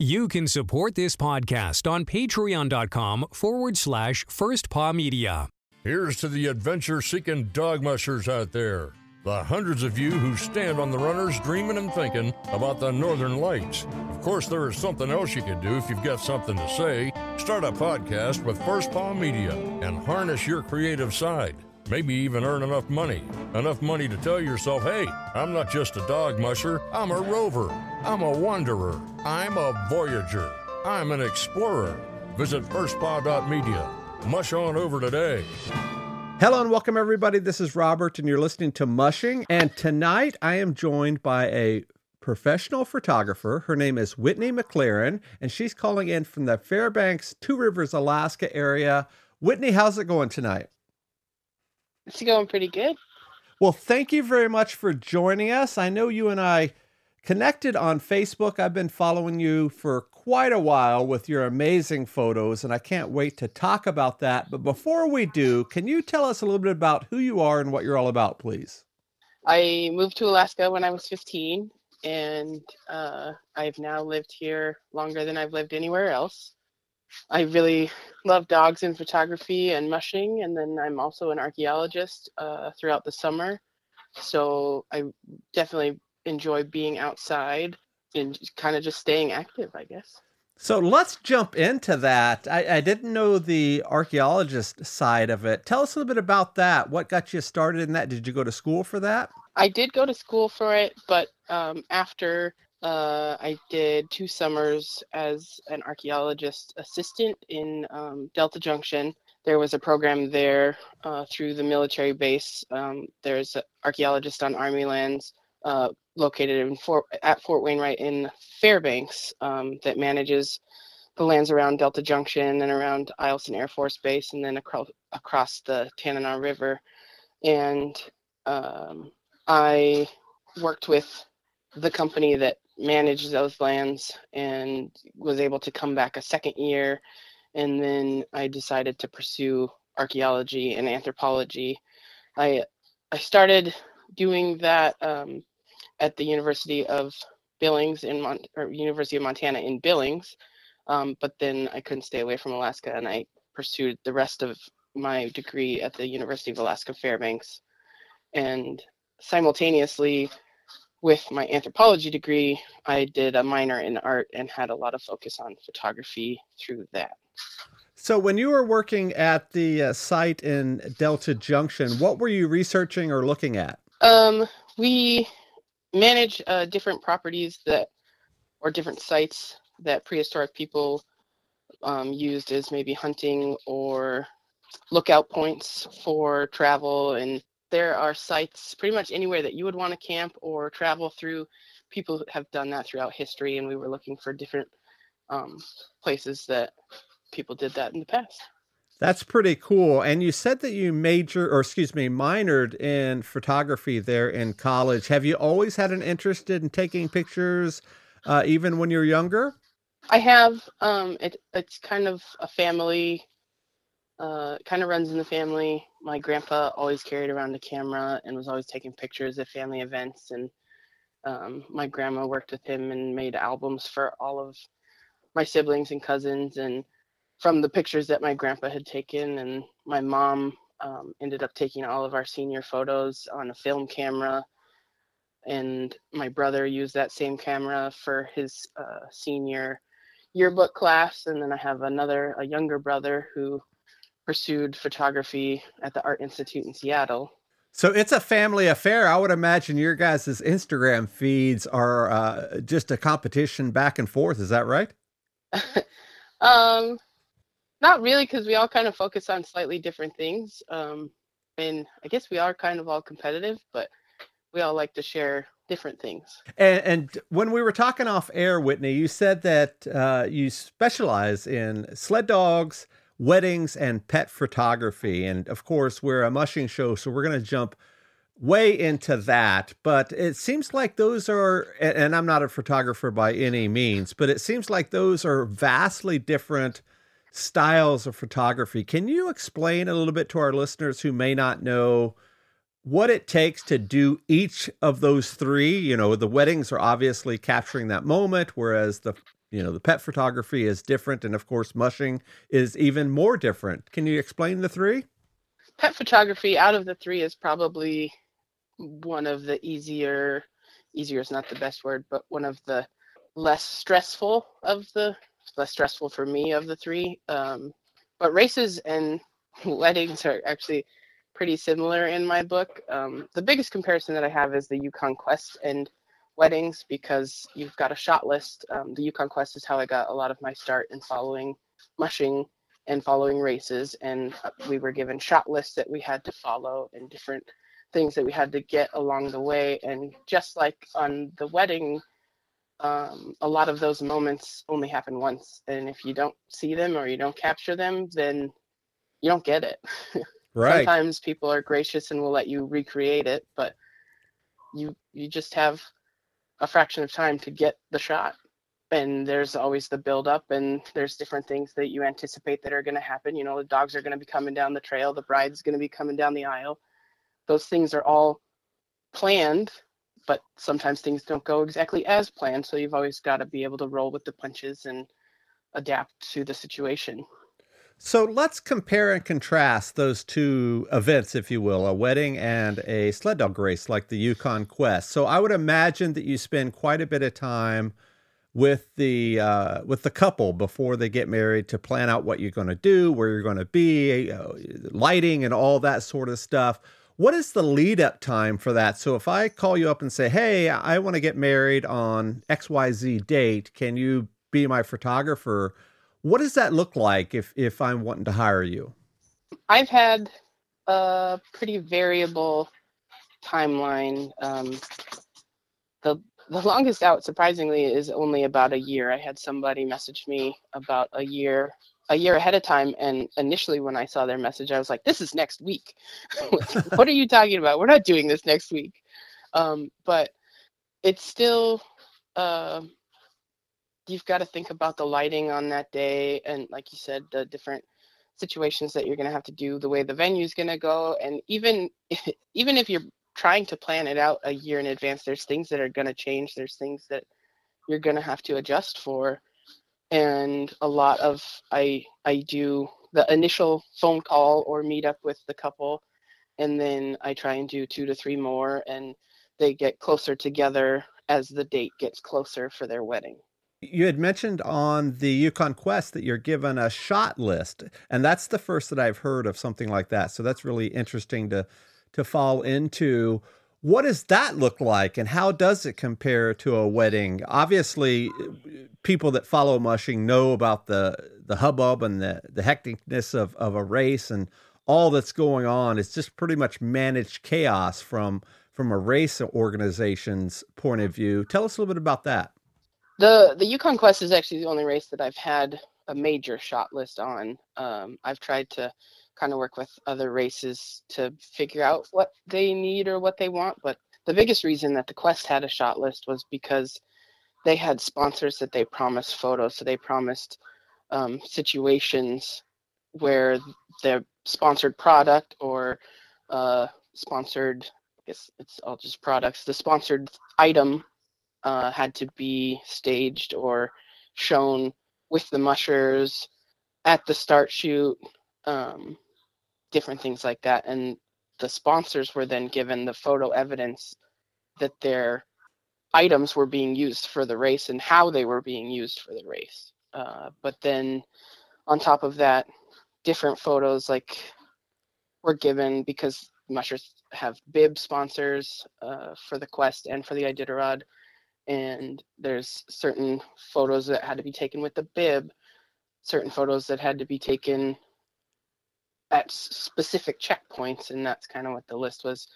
You can support this podcast on patreon.com forward slash first paw media. Here's to the adventure seeking dog mushers out there. The hundreds of you who stand on the runners dreaming and thinking about the northern lights. Of course, there is something else you can do if you've got something to say. Start a podcast with First Paw Media and harness your creative side. Maybe even earn enough money. Enough money to tell yourself, hey, I'm not just a dog musher, I'm a rover. I'm a wanderer. I'm a voyager. I'm an explorer. Visit firstpaw.media. Mush on over today. Hello and welcome, everybody. This is Robert, and you're listening to Mushing. And tonight I am joined by a professional photographer. Her name is Whitney McLaren, and she's calling in from the Fairbanks, Two Rivers, Alaska area. Whitney, how's it going tonight? It's going pretty good. Well, thank you very much for joining us. I know you and I connected on Facebook. I've been following you for quite a while with your amazing photos, and I can't wait to talk about that. But before we do, can you tell us a little bit about who you are and what you're all about, please? I moved to Alaska when I was 15, and uh, I've now lived here longer than I've lived anywhere else. I really love dogs and photography and mushing, and then I'm also an archaeologist uh, throughout the summer. So I definitely enjoy being outside and kind of just staying active, I guess. So let's jump into that. I, I, didn't know the archaeologist side of it. Tell us a little bit about that. What got you started in that? Did you go to school for that? I did go to school for it, but um, after uh, I did two summers as an archaeologist assistant in um, Delta Junction. There was a program there uh, through the military base. Um, there's an archaeologist on Army lands uh, located in Fort, at Fort Wainwright in Fairbanks um, that manages the lands around Delta Junction and around Eielson Air Force Base and then across, across the Tanana River. And um, I worked with the company that managed those lands and was able to come back a second year. And then I decided to pursue archaeology and anthropology. I I started doing that um, at the University of Billings in Mon- or University of Montana in Billings, um, but then I couldn't stay away from Alaska, and I pursued the rest of my degree at the University of Alaska Fairbanks, and simultaneously with my anthropology degree, I did a minor in art and had a lot of focus on photography through that. So, when you were working at the uh, site in Delta Junction, what were you researching or looking at? Um, we manage uh, different properties that, or different sites that prehistoric people um, used as maybe hunting or lookout points for travel and there are sites pretty much anywhere that you would want to camp or travel through. People have done that throughout history, and we were looking for different um, places that people did that in the past. That's pretty cool. And you said that you major, or excuse me, minored in photography there in college. Have you always had an interest in taking pictures, uh, even when you're younger? I have. Um, it, it's kind of a family uh, kind of runs in the family. My grandpa always carried around a camera and was always taking pictures at family events. And um, my grandma worked with him and made albums for all of my siblings and cousins. And from the pictures that my grandpa had taken, and my mom um, ended up taking all of our senior photos on a film camera. And my brother used that same camera for his uh, senior yearbook class. And then I have another, a younger brother who pursued photography at the Art Institute in Seattle. So it's a family affair. I would imagine your guys' Instagram feeds are uh, just a competition back and forth. Is that right? um, not really, because we all kind of focus on slightly different things. Um, and I guess we are kind of all competitive, but we all like to share different things. And, and, when we were talking off air, Whitney, you said that uh, you specialize in sled dogs, weddings and pet photography. And of course, we're a mushing show, so we're going to jump way into that. But it seems like those are, and I'm not a photographer by any means, but it seems like those are vastly different styles of photography. Can you explain a little bit to our listeners who may not know? what it takes to do each of those three. You know, the weddings are obviously capturing that moment, whereas the you know, the pet photography is different, and of course, mushing is even more different. Can you explain the three? Pet photography out of the three is probably one of the easier, easier is not the best word, but one of the less stressful of the less stressful for me of the three. Um, but races and weddings are actually pretty similar in my book. Um, the biggest comparison that I have is the Yukon Quest and weddings because you've got a shot list. Um, the Yukon Quest is how I got a lot of my start in following mushing and following races, and uh, we were given shot lists that we had to follow and different things that we had to get along the way. And just like on the wedding, um, a lot of those moments only happen once, and if you don't see them or you don't capture them, then you don't get it. Right. Sometimes people are gracious and will let you recreate it, but you you just have a fraction of time to get the shot. And there's always the build up and there's different things that you anticipate that are going to happen. You know, the dogs are going to be coming down the trail, the bride's going to be coming down the aisle. Those things are all planned, but sometimes things don't go exactly as planned. So you've always got to be able to roll with the punches and adapt to the situation. So let's compare and contrast those two events, if you will, a wedding and a sled dog race like the Yukon Quest. So I would imagine that you spend quite a bit of time with the uh, with the couple before they get married to plan out what you're going to do, where you're going to be, uh, lighting, and all that sort of stuff. What is the lead up time for that? So if I call you up and say, "Hey, I want to get married on X Y Z date, can you be my photographer?" What does that look like if if I'm wanting to hire you? I've had a pretty variable timeline. Um, the the longest out, surprisingly, is only about a year. I had somebody message me about a year a year ahead of time, and initially when I saw their message, I was like, "This is next week. what are you talking about? We're not doing this next week." Um, but it's still. Uh, you've got to think about the lighting on that day and like you said the different situations that you're going to have to do the way the venue is going to go and even even if you're trying to plan it out a year in advance there's things that are going to change there's things that you're going to have to adjust for and a lot of i i do the initial phone call or meet up with the couple and then i try and do two to three more and they get closer together as the date gets closer for their wedding you had mentioned on the Yukon Quest that you're given a shot list, and that's the first that I've heard of something like that. So that's really interesting to to fall into. What does that look like, and how does it compare to a wedding? Obviously, people that follow mushing know about the the hubbub and the the hecticness of of a race and all that's going on. It's just pretty much managed chaos from from a race organization's point of view. Tell us a little bit about that. The the Yukon Quest is actually the only race that I've had a major shot list on. Um, I've tried to kind of work with other races to figure out what they need or what they want, but the biggest reason that the Quest had a shot list was because they had sponsors that they promised photos. So they promised um, situations where their sponsored product or uh, sponsored, I guess it's all just products, the sponsored item uh, had to be staged or shown with the mushers at the start chute, um, different things like that. And the sponsors were then given the photo evidence that their items were being used for the race and how they were being used for the race. Uh, but then on top of that, different photos like were given because mushers have bib sponsors uh, for the quest and for the Iditarod and there's certain photos that had to be taken with the bib, certain photos that had to be taken at specific checkpoints, and that's kind of what the list was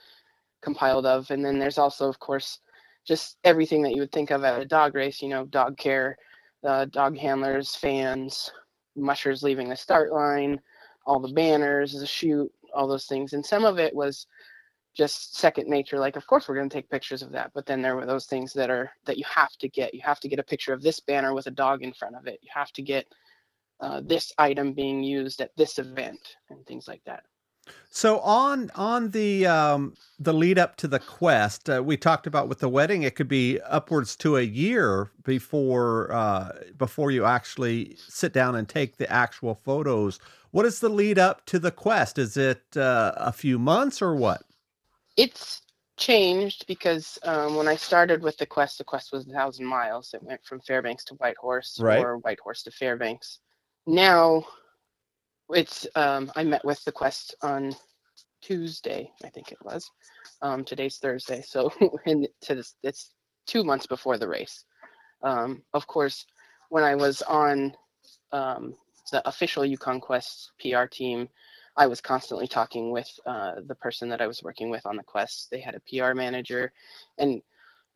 compiled of. And then there's also, of course, just everything that you would think of at a dog race, you know, dog care, uh, dog handlers, fans, mushers leaving the start line, all the banners, the chute, all those things. And some of it was just second nature like of course we're going to take pictures of that but then there were those things that are that you have to get you have to get a picture of this banner with a dog in front of it you have to get uh, this item being used at this event and things like that So on on the um, the lead up to the quest, uh, we talked about with the wedding, it could be upwards to a year before uh, before you actually sit down and take the actual photos. What is the lead up to the quest? Is it uh, a few months or what? It's changed because um, when I started with the quest, the quest was a thousand miles. It went from Fairbanks to Whitehorse Right. or Whitehorse to Fairbanks. Now it's um, I met with the quest on Tuesday, I think it was. Um, today's Thursday, so and to this, it's two months before the race. Um, of course, when I was on um, the official Yukon Quest PR team, I was constantly talking with uh, the person that I was working with on the quest. They had a PR manager, and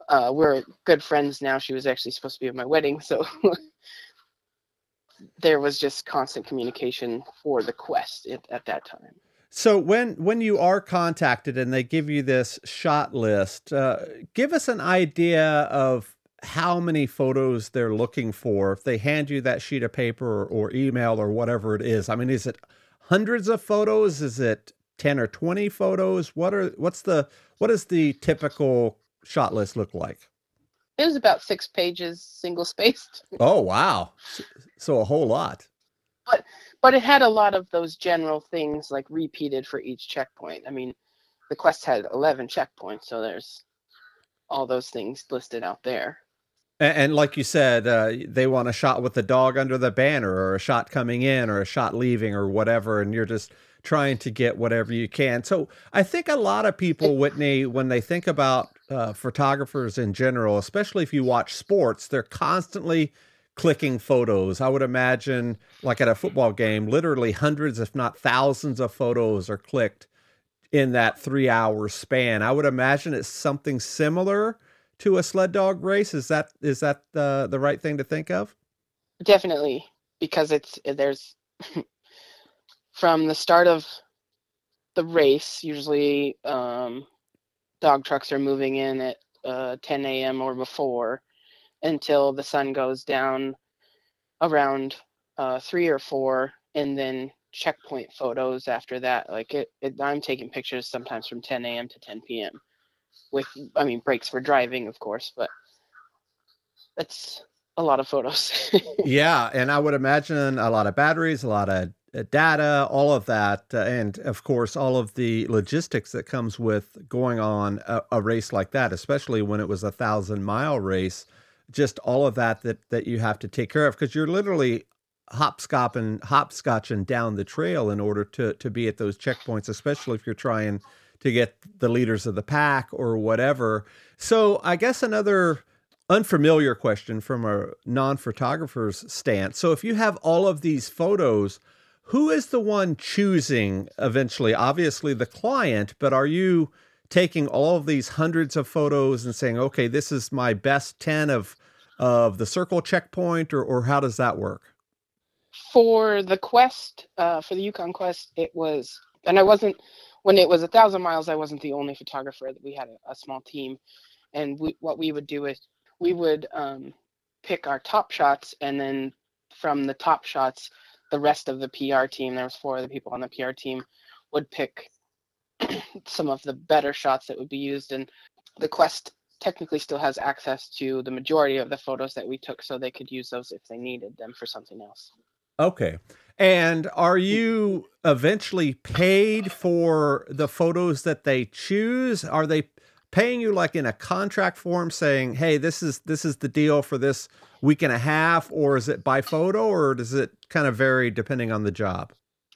uh, we're good friends now. She was actually supposed to be at my wedding, so there was just constant communication for the quest at, at that time. So when when you are contacted and they give you this shot list, uh, give us an idea of how many photos they're looking for. If they hand you that sheet of paper or, or email or whatever it is, I mean, is it hundreds of photos? Is it ten or twenty photos? What are what's the what does the typical shot list look like? It was about six pages, single spaced, Oh wow! So a whole lot. but but it had a lot of those general things like repeated for each checkpoint. I mean, the quest had 11 checkpoints, so there's all those things listed out there. And, and like you said, uh, they want a shot with the dog under the banner, or a shot coming in, or a shot leaving, or whatever, and you're just trying to get whatever you can. So I think a lot of people, Whitney, when they think about uh, photographers in general, especially if you watch sports, they're constantly clicking photos. I would imagine, like at a football game, literally hundreds, if not thousands, of photos are clicked in that three hour span. I would imagine it's something similar to a sled dog race. Is that is that the the right thing to think of? Definitely, because it's there's from the start of the race. Usually, um, dog trucks are moving in at uh, 10 a.m. or before until the sun goes down around uh, three or four, and then checkpoint photos after that. Like it, it, I'm taking pictures sometimes from 10 a.m. to 10 p.m. With, I mean, breaks for driving, of course, but that's a lot of photos. yeah, and I would imagine a lot of batteries, a lot of uh, data, all of that, uh, and of course all of the logistics that comes with going on a, a race like that, especially when it was a thousand mile race. Just all of that that that you have to take care of because you're literally hopscotching hopscotching down the trail in order to to be at those checkpoints, especially if you're trying to get the leaders of the pack or whatever. So I guess another unfamiliar question from a non-photographer's stance. So if you have all of these photos, who is the one choosing eventually? Obviously the client, but are you taking all of these hundreds of photos and saying, "Okay, this is my best 10 of of the circle checkpoint," or or how does that work? for the quest, uh, for the Yukon quest, it was, and I wasn't when it was a thousand miles. I wasn't the only photographer. We had a, a small team, and we, what we would do is we would um, pick our top shots, and then from the top shots, the rest of the PR team. There was four of the people on the PR team would pick some of the better shots that would be used, and the quest technically still has access to the majority of the photos that we took, so they could use those if they needed them for something else. Okay. And are you eventually paid for the photos that they choose? Are they paying you like in a contract form saying, "Hey, this is this is the deal for this week and a half," or is it by photo, or does it kind of vary depending on the job?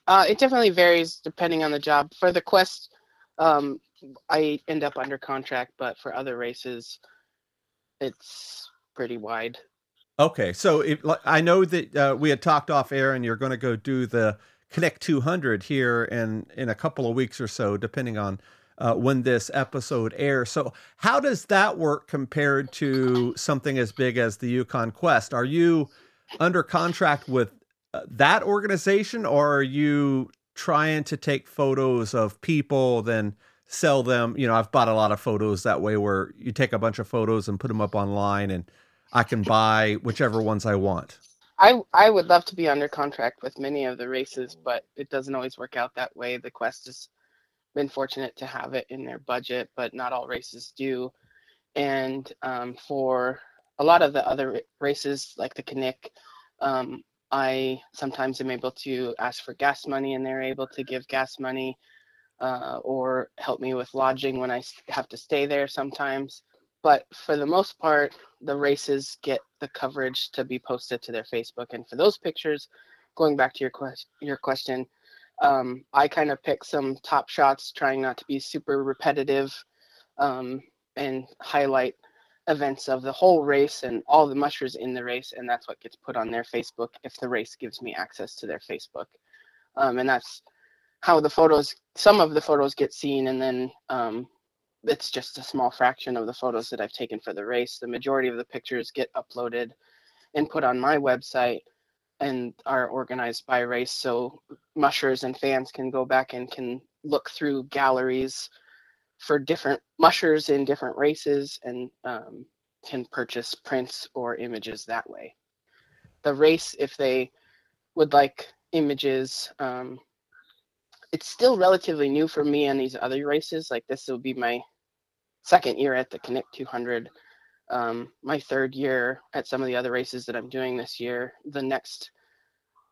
Uh, it definitely varies depending on the job. For the quest, um, I end up under contract, but for other races, it's pretty wide. Okay, so if, I know that uh, we had talked off air, and you're going to go do the Knik 200 here in in a couple of weeks or so, depending on uh, when this episode airs. So, how does that work compared to something as big as the Yukon Quest? Are you under contract with uh, that organization, or are you trying to take photos of people, then sell them? You know, I've bought a lot of photos that way, where you take a bunch of photos and put them up online and I can buy whichever ones I want. I I would love to be under contract with many of the races, but it doesn't always work out that way. The Quest has been fortunate to have it in their budget, but not all races do. And um, for a lot of the other races, like the Knik, um, I sometimes am able to ask for gas money, and they're able to give gas money uh, or help me with lodging when I have to stay there sometimes. But for the most part, the races get the coverage to be posted to their Facebook. And for those pictures, going back to your question, your question, um, I kind of pick some top shots, trying not to be super repetitive, um, and highlight events of the whole race and all the mushers in the race, and that's what gets put on their Facebook if the race gives me access to their Facebook. Um, and that's how the photos, some of the photos get seen, and then um, it's just a small fraction of the photos that I've taken for the race. The majority of the pictures get uploaded and put on my website and are organized by race so mushers and fans can go back and can look through galleries for different mushers in different races and um, can purchase prints or images that way. The race, if they would like images, um, it's still relatively new for me on these other races. Like this will be my second year at the Knik 200, um, my third year at some of the other races that I'm doing this year. The next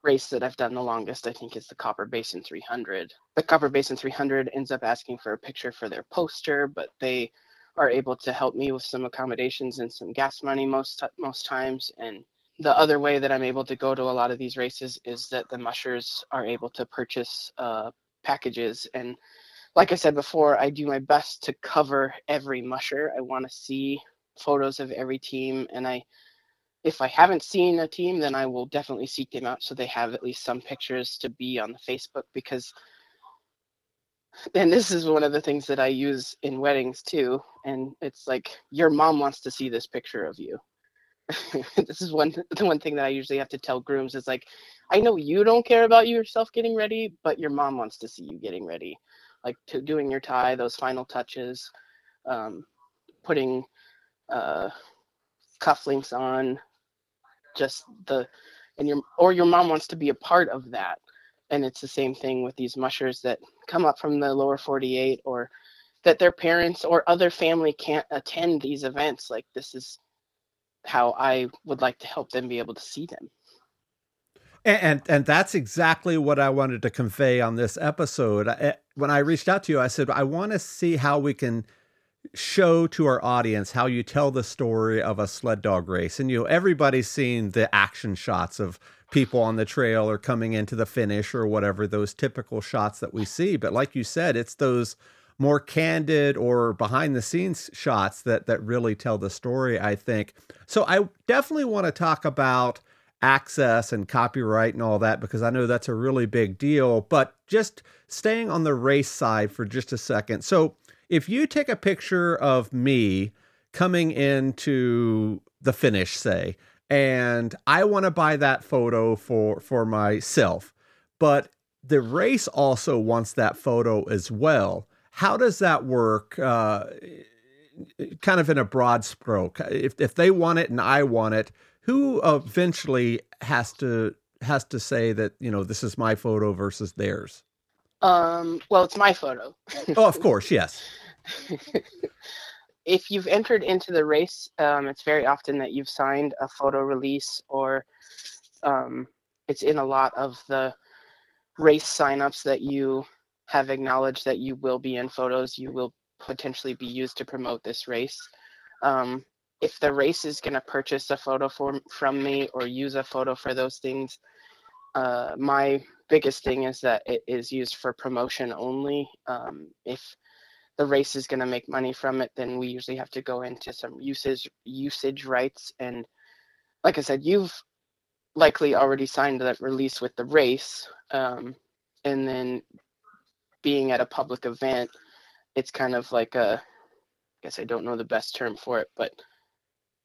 race that I've done the longest, I think, is the Copper Basin 300. The Copper Basin 300 ends up asking for a picture for their poster, but they are able to help me with some accommodations and some gas money most most times. And the other way that I'm able to go to a lot of these races is that the mushers are able to purchase uh, packages. And like I said before, I do my best to cover every musher. I want to see photos of every team, and I if I haven't seen a team, then I will definitely seek them out so they have at least some pictures to be on the Facebook because and this is one of the things that I use in weddings too. And it's like your mom wants to see this picture of you. this is one the one thing that I usually have to tell grooms is like, I know you don't care about yourself getting ready, but your mom wants to see you getting ready, like to doing your tie, those final touches, um, putting uh, cufflinks on, just the and your or your mom wants to be a part of that. And it's the same thing with these mushers that come up from the lower 48 or that their parents or other family can't attend these events. Like this is how i would like to help them be able to see them and, and that's exactly what I wanted to convey on this episode. I, eh, when I reached out to you, I said I want to see how we can show to our audience how you tell the story of a sled dog race. And you know, everybody's seen the action shots of people on the trail or coming into the finish or whatever, those typical shots that we see. But like you said, it's those more candid or behind the scenes shots that that really tell the story, I think. So I definitely want to talk about access and copyright and all that because I know that's a really big deal, but just staying on the race side for just a second. So if you take a picture of me coming into the finish, say, and I want to buy that photo for for myself, but the race also wants that photo as well. How does that work? Uh, kind of in a broad stroke. If if they want it and I want it, who eventually has to has to say that you know this is my photo versus theirs? Um, well, it's my photo. oh, of course, yes. if you've entered into the race, um, it's very often that you've signed a photo release or um, it's in a lot of the race signups that you have acknowledged that you will be in photos, you will potentially be used to promote this race. Um, if the race is going to purchase a photo for, from me or use a photo for those things, uh, my biggest thing is that it is used for promotion only. Um, if the race is going to make money from it, then we usually have to go into some usage usage rights. And like I said, you've likely already signed that release with the race, um, and then being at a public event, it's kind of like a I guess I don't know the best term for it, but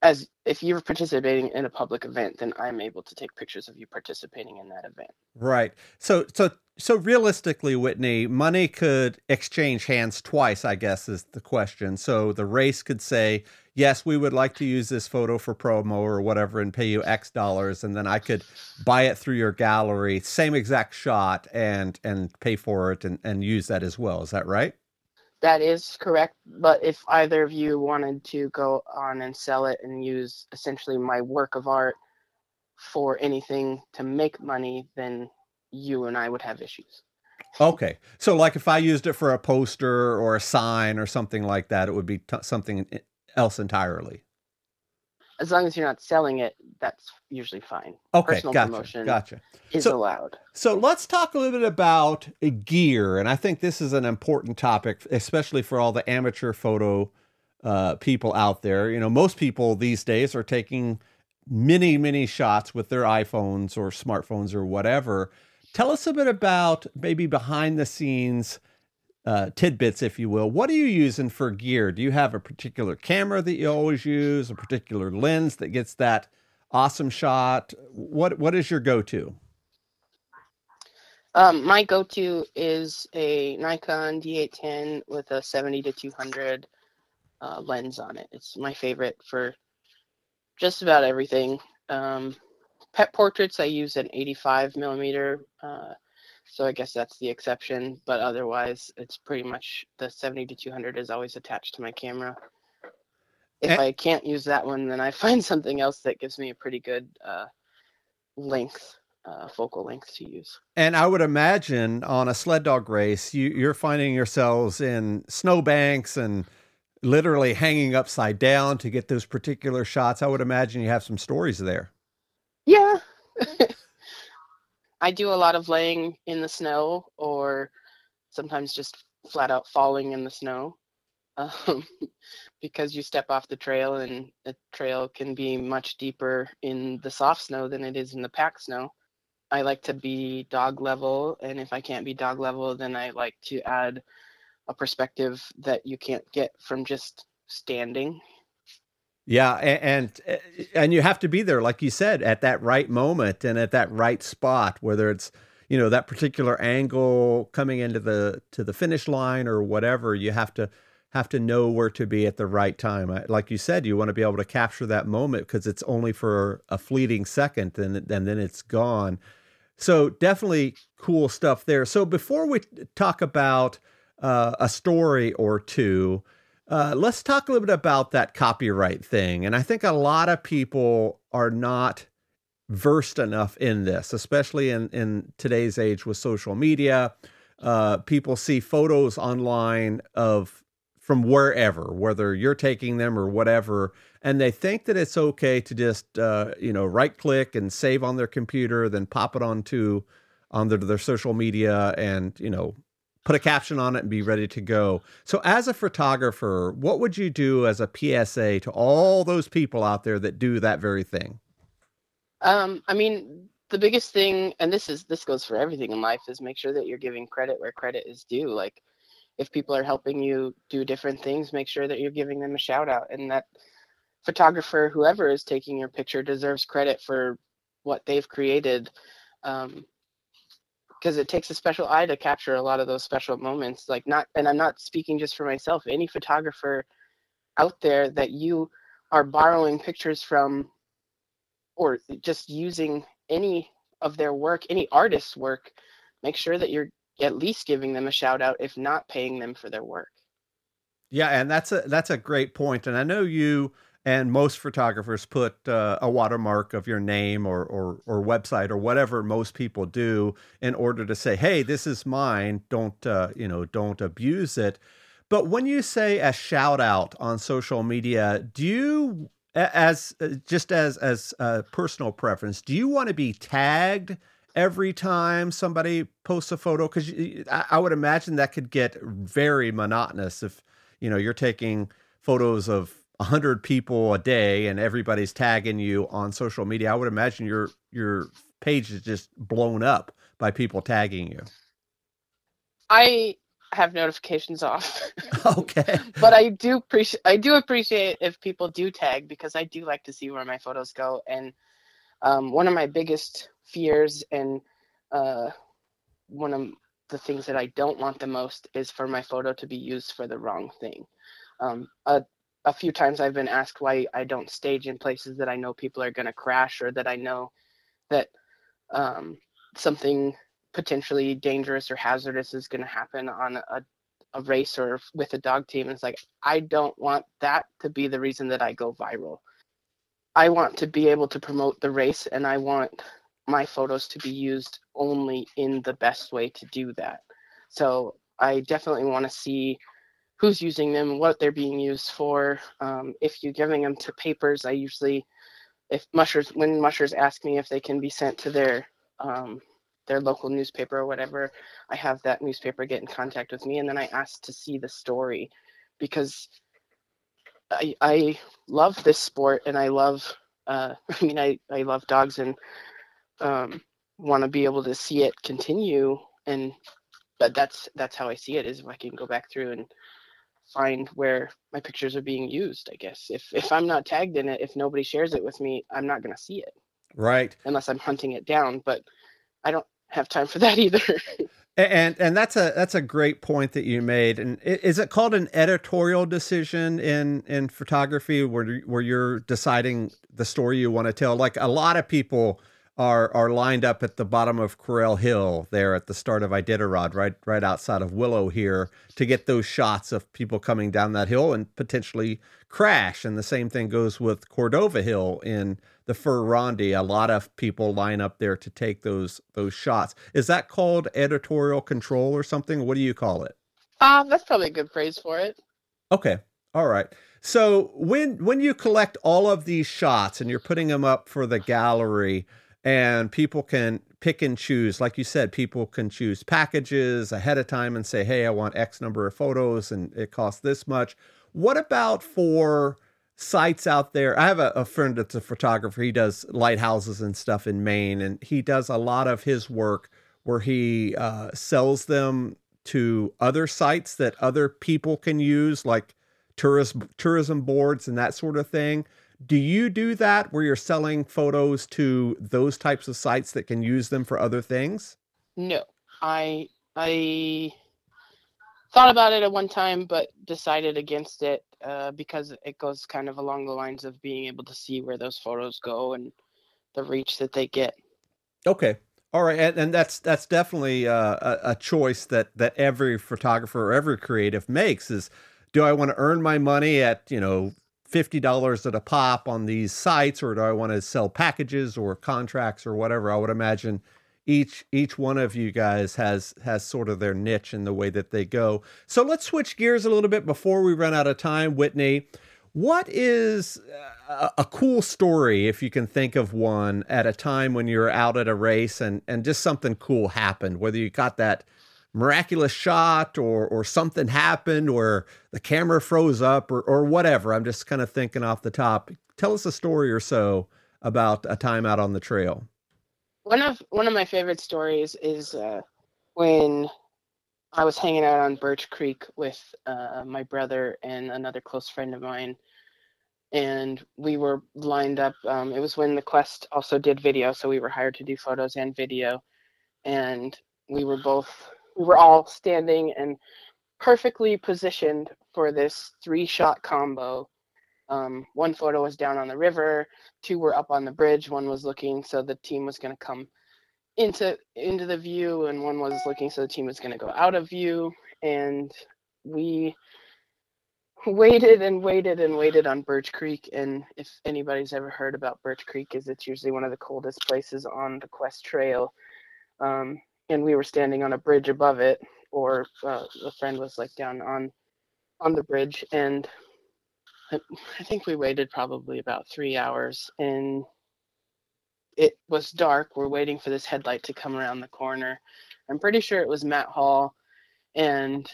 as if you're participating in a public event, then I'm able to take pictures of you participating in that event. Right. So so so realistically, Whitney, money could exchange hands twice, I guess is the question. So the race could say, "Yes, we would like to use this photo for promo or whatever and pay you X dollars." And then I could buy it through your gallery, same exact shot and and pay for it and and use that as well. Is that right? That is correct. But if either of you wanted to go on and sell it and use essentially my work of art for anything to make money, then you and I would have issues. Okay. So, like if I used it for a poster or a sign or something like that, it would be t- something else entirely. As long as you're not selling it, that's usually fine. Okay, Personal gotcha, promotion gotcha. is So- allowed. So let's talk a little bit about gear, and I think this is an important topic, especially for all the amateur photo uh, people out there. You know, most people these days are taking many, many shots with their iPhones or smartphones or whatever. Tell us a bit about maybe behind the scenes uh, tidbits, if you will. What are you using for gear? Do you have a particular camera that you always use, a particular lens that gets that awesome shot? What What is your go to? Um, my go-to is a Nikon D810 with a 70 to 200 uh, lens on it. It's my favorite for just about everything. Um, pet portraits, I use an 85 millimeter, uh, so I guess that's the exception. But otherwise, it's pretty much the 70 to 200 is always attached to my camera. If And- I can't use that one, then I find something else that gives me a pretty good uh, length, uh, focal length to use. And I would imagine on a sled dog race, you, you're finding yourselves in snowbanks and literally hanging upside down to get those particular shots. I would imagine you have some stories there. Yeah. I do a lot of laying in the snow or sometimes just flat out falling in the snow um, because you step off the trail and the trail can be much deeper in the soft snow than it is in the packed snow. I like to be dog level, and if I can't be dog level, then I like to add a perspective that you can't get from just standing. Yeah, a- and and you have to be there, like you said, at that right moment and at that right spot, whether it's you know that particular angle coming into the to the finish line or whatever. You have to have to know where to be at the right time. Like you said, you want to be able to capture that moment because it's only for a fleeting second, and and then it's gone. So definitely cool stuff there. So before we talk about uh, a story or two. Uh, let's talk a little bit about that copyright thing. And I think a lot of people are not versed enough in this, especially in, in today's age with social media. Uh, people see photos online of from wherever, whether you're taking them or whatever, and they think that it's okay to just uh, you know right click and save on their computer, then pop it onto onto their social media, and you know put a caption on it and be ready to go. So, as a photographer, what would you do as a PSA to all those people out there that do that very thing? Um, I mean, the biggest thing, and this is this goes for everything in life, is make sure that you're giving credit where credit is due. Like, if people are helping you do different things, make sure that you're giving them a shout out, and that photographer, whoever is taking your picture, deserves credit for what they've created. Um, because it takes a special eye to capture a lot of those special moments. Like, not, and I'm not speaking just for myself. Any photographer out there that you are borrowing pictures from or just using any of their work, any artist's work, make sure that you're at least giving them a shout out, if not paying them for their work. Yeah, and that's a that's a great point. And I know you and most photographers put uh, a watermark of your name or, or or website or whatever most people do in order to say, "Hey, this is mine. Don't uh, you know? Don't abuse it." But when you say a shout out on social media, do you as uh, just as as a personal preference, do you want to be tagged every time somebody posts a photo? Because I, I would imagine that could get very monotonous if you know you're taking photos of a hundred people a day and everybody's tagging you on social media. I would imagine your your page is just blown up by people tagging you. I have notifications off. okay. but I do appreciate I do appreciate if people do tag because I do like to see where my photos go. And um, one of my biggest fears and uh, one of the things that I don't want the most is for my photo to be used for the wrong thing. Um, a, a few times I've been asked why I don't stage in places that I know people are going to crash or that I know that um, something potentially dangerous or hazardous is going to happen on a, a race or with a dog team. And it's like, I don't want that to be the reason that I go viral. I want to be able to promote the race and I want my photos to be used only in the best way to do that. So I definitely want to see who's using them, what they're being used for. Um, if you're giving them to papers, I usually, if mushers, when mushers ask me if they can be sent to their um, their local newspaper or whatever, I have that newspaper get in contact with me, and then I ask to see the story because I I love this sport and I love uh, I mean I I love dogs and um, want to be able to see it continue and but that's that's how I see it is if I can go back through and find where my pictures are being used I guess if if I'm not tagged in it if nobody shares it with me I'm not going to see it right unless I'm hunting it down but I don't have time for that either. and and that's a that's a great point that you made. And is it called an editorial decision in in photography, where where you're deciding the story you want to tell? Like a lot of people are are lined up at the bottom of Corral Hill there at the start of Iditarod, right right outside of Willow here, to get those shots of people coming down that hill and potentially crash. And the same thing goes with Cordova Hill in the Fur Rondy. A lot of people line up there to take those those shots. Is that called editorial control or something? What do you call it? Uh, that's probably a good phrase for it. Okay. All right. So when when you collect all of these shots and you're putting them up for the gallery and people can pick and choose like you said people can choose packages ahead of time and say hey i want x number of photos and it costs this much what about for sites out there. I have a, a, friend that's a photographer. He does lighthouses and stuff in Maine, and he does a lot of his work where he uh, sells them to other sites that other people can use, like tourist tourism boards and that sort of thing. Do you do that where you're selling photos to those types of sites that can use them for other things? No, I I thought about it at one time, but decided against it uh, because it goes kind of along the lines of being able to see where those photos go and the reach that they get. Okay. All right, and, and that's that's definitely uh, a, a choice that that every photographer or every creative makes is do I want to earn my money at you know fifty dollars at a pop on these sites, or do I want to sell packages or contracts or whatever? I would imagine each each one of you guys has has sort of their niche in the way that they go. So let's switch gears a little bit before we run out of time, Whitney. What is uh, a, a, cool story, if you can think of one, at a time when you're out at a race and, and just something cool happened, whether you got that miraculous shot or or something happened or the camera froze up or, or whatever. I'm just kind of thinking off the top. Tell us a story or so about a time out on the trail one of one of my favorite stories is uh, when I was hanging out on Birch Creek with uh, my brother and another close friend of mine, and we were lined up. Um, it was when the Quest also did video, so we were hired to do photos and video, and we were both we were all standing and perfectly positioned for this three shot combo um, one photo was down on the river, two were up on the bridge. One was looking, so the team was going to come into into the view, and one was looking, so the team was going to go out of view. And we waited and waited and waited on Birch Creek. And if anybody's ever heard about Birch Creek, is it's usually one of the coldest places on the Quest Trail. Um, and we were standing on a bridge above it, or uh, a friend was like down on on the bridge, and I think we waited probably about three hours and it was dark. We're waiting for this headlight to come around the corner. I'm pretty sure it was Matt Hall. And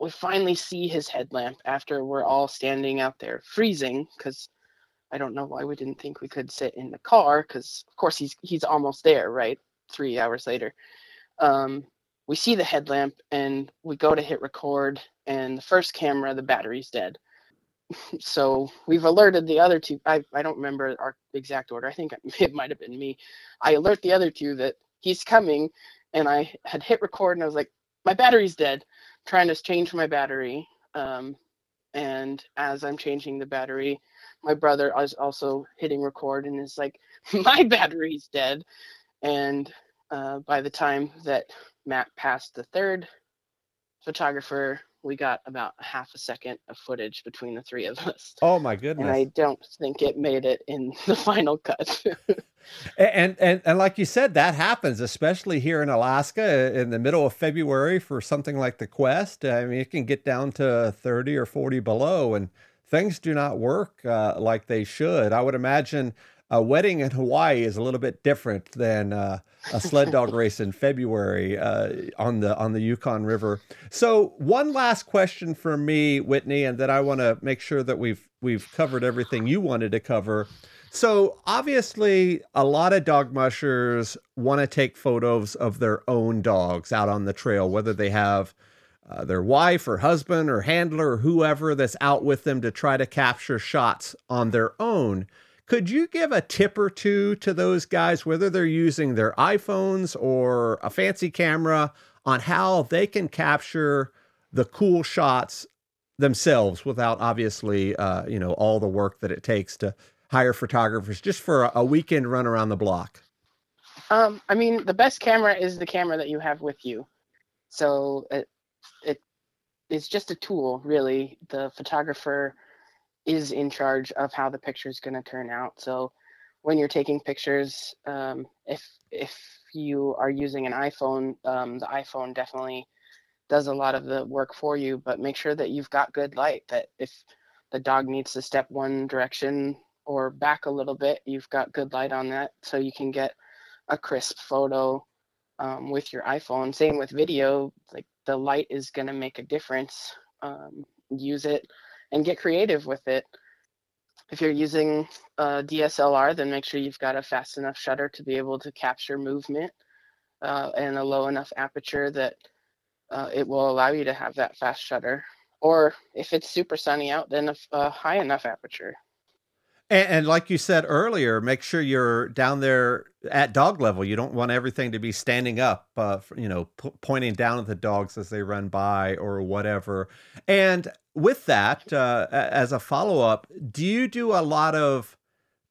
we finally see his headlamp after we're all standing out there freezing because I don't know why we didn't think we could sit in the car because of course he's he's almost there, right? Three hours later. Um, we see the headlamp and we go to hit record and the first camera the battery's dead. So we've alerted the other two I, I don't remember our exact order. I think it might have been me. I alert the other two that he's coming and i had hit record and i was like my battery's dead. I'm trying to change my battery um, and as i'm changing the battery my brother is also hitting record and is like my battery's dead. And uh, by the time that Matt passed the third photographer, we got about half a second of footage between the three of us. Oh my goodness! And I don't think it made it in the final cut. and, and and like you said, that happens, especially here in Alaska in the middle of February for something like the Quest. I mean, it can get down to thirty or forty below, and things do not work uh, like they should. I would imagine a wedding in Hawaii is a little bit different than uh, a sled dog race in February uh, on the on the Yukon River. So one last question for me, Whitney, and then I want to make sure that we've we've covered everything you wanted to cover. So obviously, a lot of dog mushers want to take photos of their own dogs out on the trail, whether they have uh, their wife or husband or handler or whoever that's out with them to try to capture shots on their own. Could you give a tip or two to those guys, whether they're using their iPhones or a fancy camera, on how they can capture the cool shots themselves without obviously, uh, you know, all the work that it takes to hire photographers just for a weekend run around the block? Um, I mean, the best camera is the camera that you have with you. So it, it it's just a tool, really. The photographer is in charge of how the picture is going to turn out. So when you're taking pictures, um, if if you are using an iPhone, um, the iPhone definitely does a lot of the work for you. But make sure that you've got good light. That if the dog needs to step one direction or back a little bit, you've got good light on that, so you can get a crisp photo um, with your iPhone. Same with video. Like the light is going to make a difference. Um, use it and get creative with it. If you're using a DSLR, then make sure you've got a fast enough shutter to be able to capture movement uh, and a low enough aperture that uh, it will allow you to have that fast shutter. Or if it's super sunny out, then a, a high enough aperture. And, and, like you said earlier, make sure you're down there at dog level. You don't want everything to be standing up, uh, you know, p- pointing down at the dogs as they run by or whatever. And with that, uh, as a follow up, do you do a lot of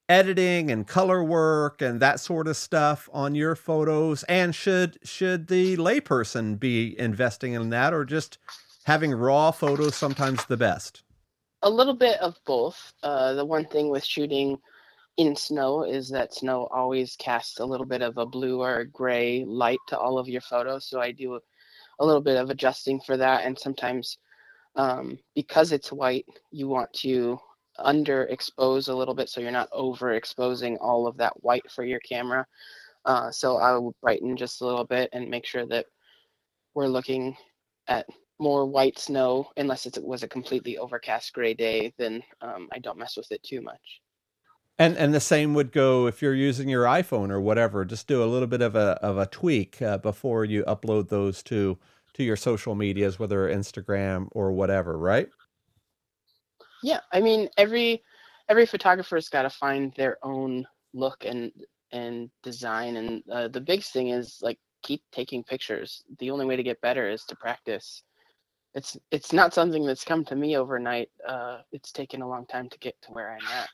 editing and color work and that sort of stuff on your photos? And should should the layperson be investing in that, or just having raw photos sometimes the best? A little bit of both. Uh, the one thing with shooting in snow is that snow always casts a little bit of a blue or a gray light to all of your photos. So I do a, little bit of adjusting for that, and sometimes um, because it's white, you want to underexpose a little bit so you're not overexposing all of that white for your camera. Uh, so I will brighten just a little bit and make sure that we're looking at more white snow unless it was a completely overcast gray day then um, i don't mess with it too much and and the same would go if you're using your iphone or whatever just do a little bit of a of a tweak uh, before you upload those to to your social medias, whether Instagram or whatever, right? Yeah, I mean every every photographer's got to find their own look and and design, and uh, the big thing is like keep taking pictures. The only way to get better is to practice. It's it's not something that's come to me overnight. Uh, it's taken a long time to get to where I'm at.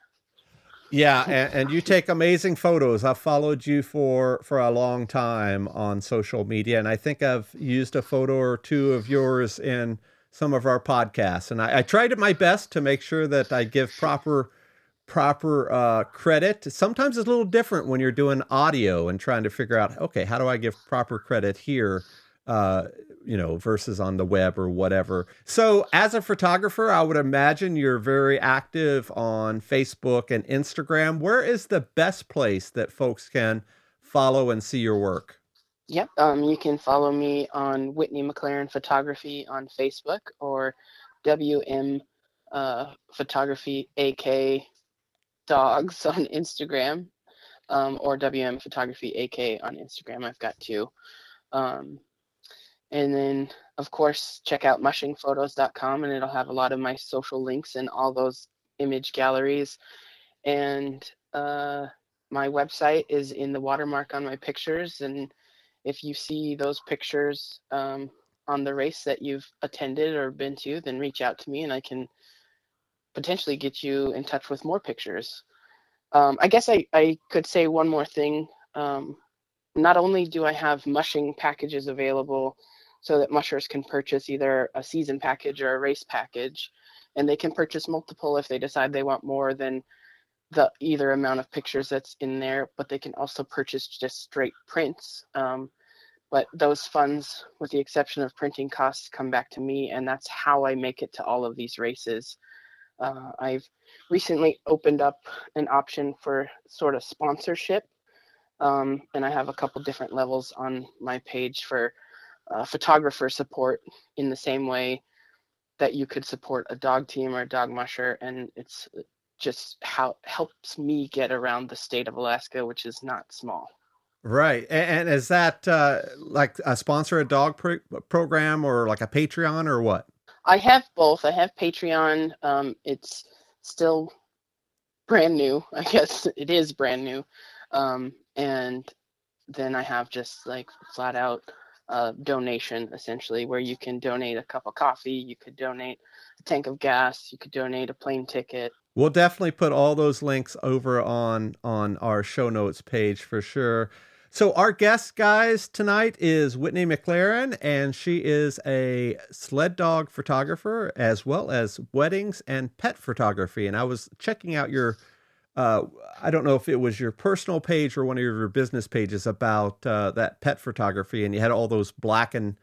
Yeah, and, and, you take amazing photos. I've followed you for for a long time on social media, and I think I've used a photo or two of yours in some of our podcasts. And I, I tried my best to make sure that I give proper proper uh, credit. Sometimes it's a little different when you're doing audio and trying to figure out, okay, how do I give proper credit here? Uh, you know, versus on the web or whatever. So, as a photographer, I would imagine you're very active on Facebook and Instagram. Where is the best place that folks can follow and see your work? Yep, um, you can follow me on Whitney McLaren Photography on Facebook or WM uh, Photography AK Dogs on Instagram um, or WM Photography AK on Instagram. I've got two. Um, and then, of course, check out mushingphotos.com and it'll have a lot of my social links and all those image galleries. And uh, my website is in the watermark on my pictures. And if you see those pictures um, on the race that you've attended or been to, then reach out to me and I can potentially get you in touch with more pictures. Um, I guess I, I could say one more thing. Um, not only do I have mushing packages available so that mushers can purchase either a season package or a race package, and they can purchase multiple if they decide they want more than the either amount of pictures that's in there, but they can also purchase just straight prints. Um, but those funds, with the exception of printing costs, come back to me, and that's how I make it to all of these races. Uh, I've recently opened up an option for sort of sponsorship, um, and I have a couple different levels on my page for uh, photographer support in the same way that you could support a dog team or a dog musher, and it's just how helps me get around the state of Alaska, which is not small. Right, and, and is that uh, like a sponsor a dog pro- program or like a Patreon or what? I have both. I have Patreon. Um, it's still brand new. I guess it is brand new, um, and then I have just like flat out uh, donation essentially, where you can donate a cup of coffee, you could donate a tank of gas, you could donate a plane ticket. We'll definitely put all those links over on on our show notes page for sure. So our guest, guys, tonight is Whitney McLaren, and she is a sled dog photographer as well as weddings and pet photography. And I was checking out your, uh, I don't know if it was your personal page or one of your business pages about uh, that pet photography, and you had all those black and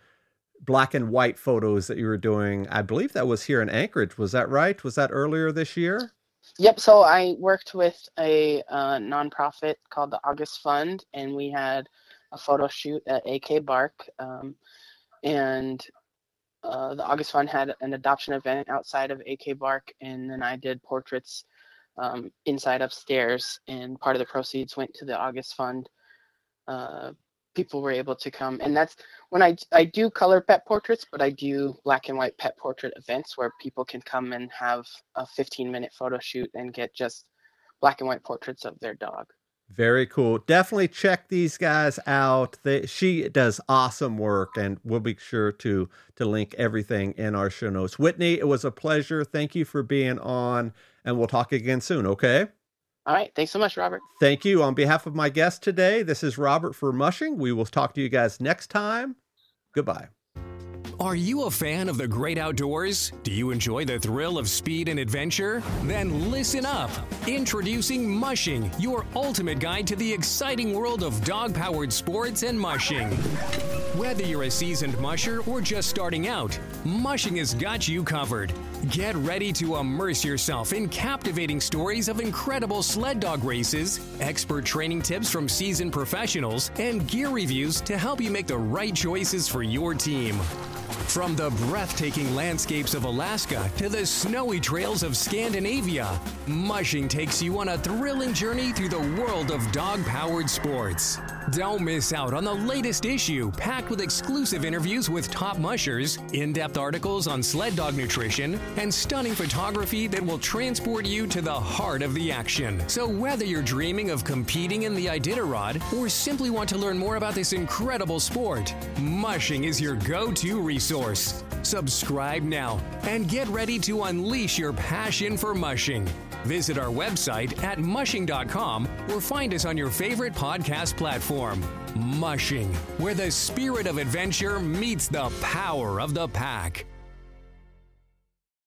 black and white photos that you were doing. I believe that was here in Anchorage. Was that right? Was that earlier this year? Yep. So I worked with a uh, nonprofit called the August Fund, and we had a photo shoot at AK Bark. Um, and uh, the August Fund had an adoption event outside of AK Bark, and then I did portraits um, inside upstairs, and part of the proceeds went to the August Fund. Uh, people were able to come and that's when I, I do color pet portraits but i do black and white pet portrait events where people can come and have a 15 minute photo shoot and get just black and white portraits of their dog. Very cool. Definitely check these guys out. They, she does awesome work and we'll be sure to to link everything in our show notes. Whitney it was a pleasure. Thank you for being on and we'll talk again soon okay all right. Thanks so much, Robert. Thank you. On behalf of my guest today, this is Robert for Mushing. We will talk to you guys next time. Goodbye. Are you a fan of the great outdoors? Do you enjoy the thrill of speed and adventure? Then listen up. Introducing Mushing, your ultimate guide to the exciting world of dog powered sports and mushing. Whether you're a seasoned musher or just starting out, Mushing has got you covered. Get ready to immerse yourself in captivating stories of incredible sled dog races, expert training tips from seasoned professionals, and gear reviews to help you make the right choices for your team. From the breathtaking landscapes of Alaska to the snowy trails of Scandinavia, Mushing takes you on a thrilling journey through the world of dog powered sports. Don't miss out on the latest issue packed with exclusive interviews with top mushers, in depth articles on sled dog nutrition, and stunning photography that will transport you to the heart of the action. So, whether you're dreaming of competing in the Iditarod or simply want to learn more about this incredible sport, Mushing is your go to resource. Subscribe now and get ready to unleash your passion for mushing. Visit our website at mushing.com or find us on your favorite podcast platform. Mushing, where the spirit of adventure meets the power of the pack.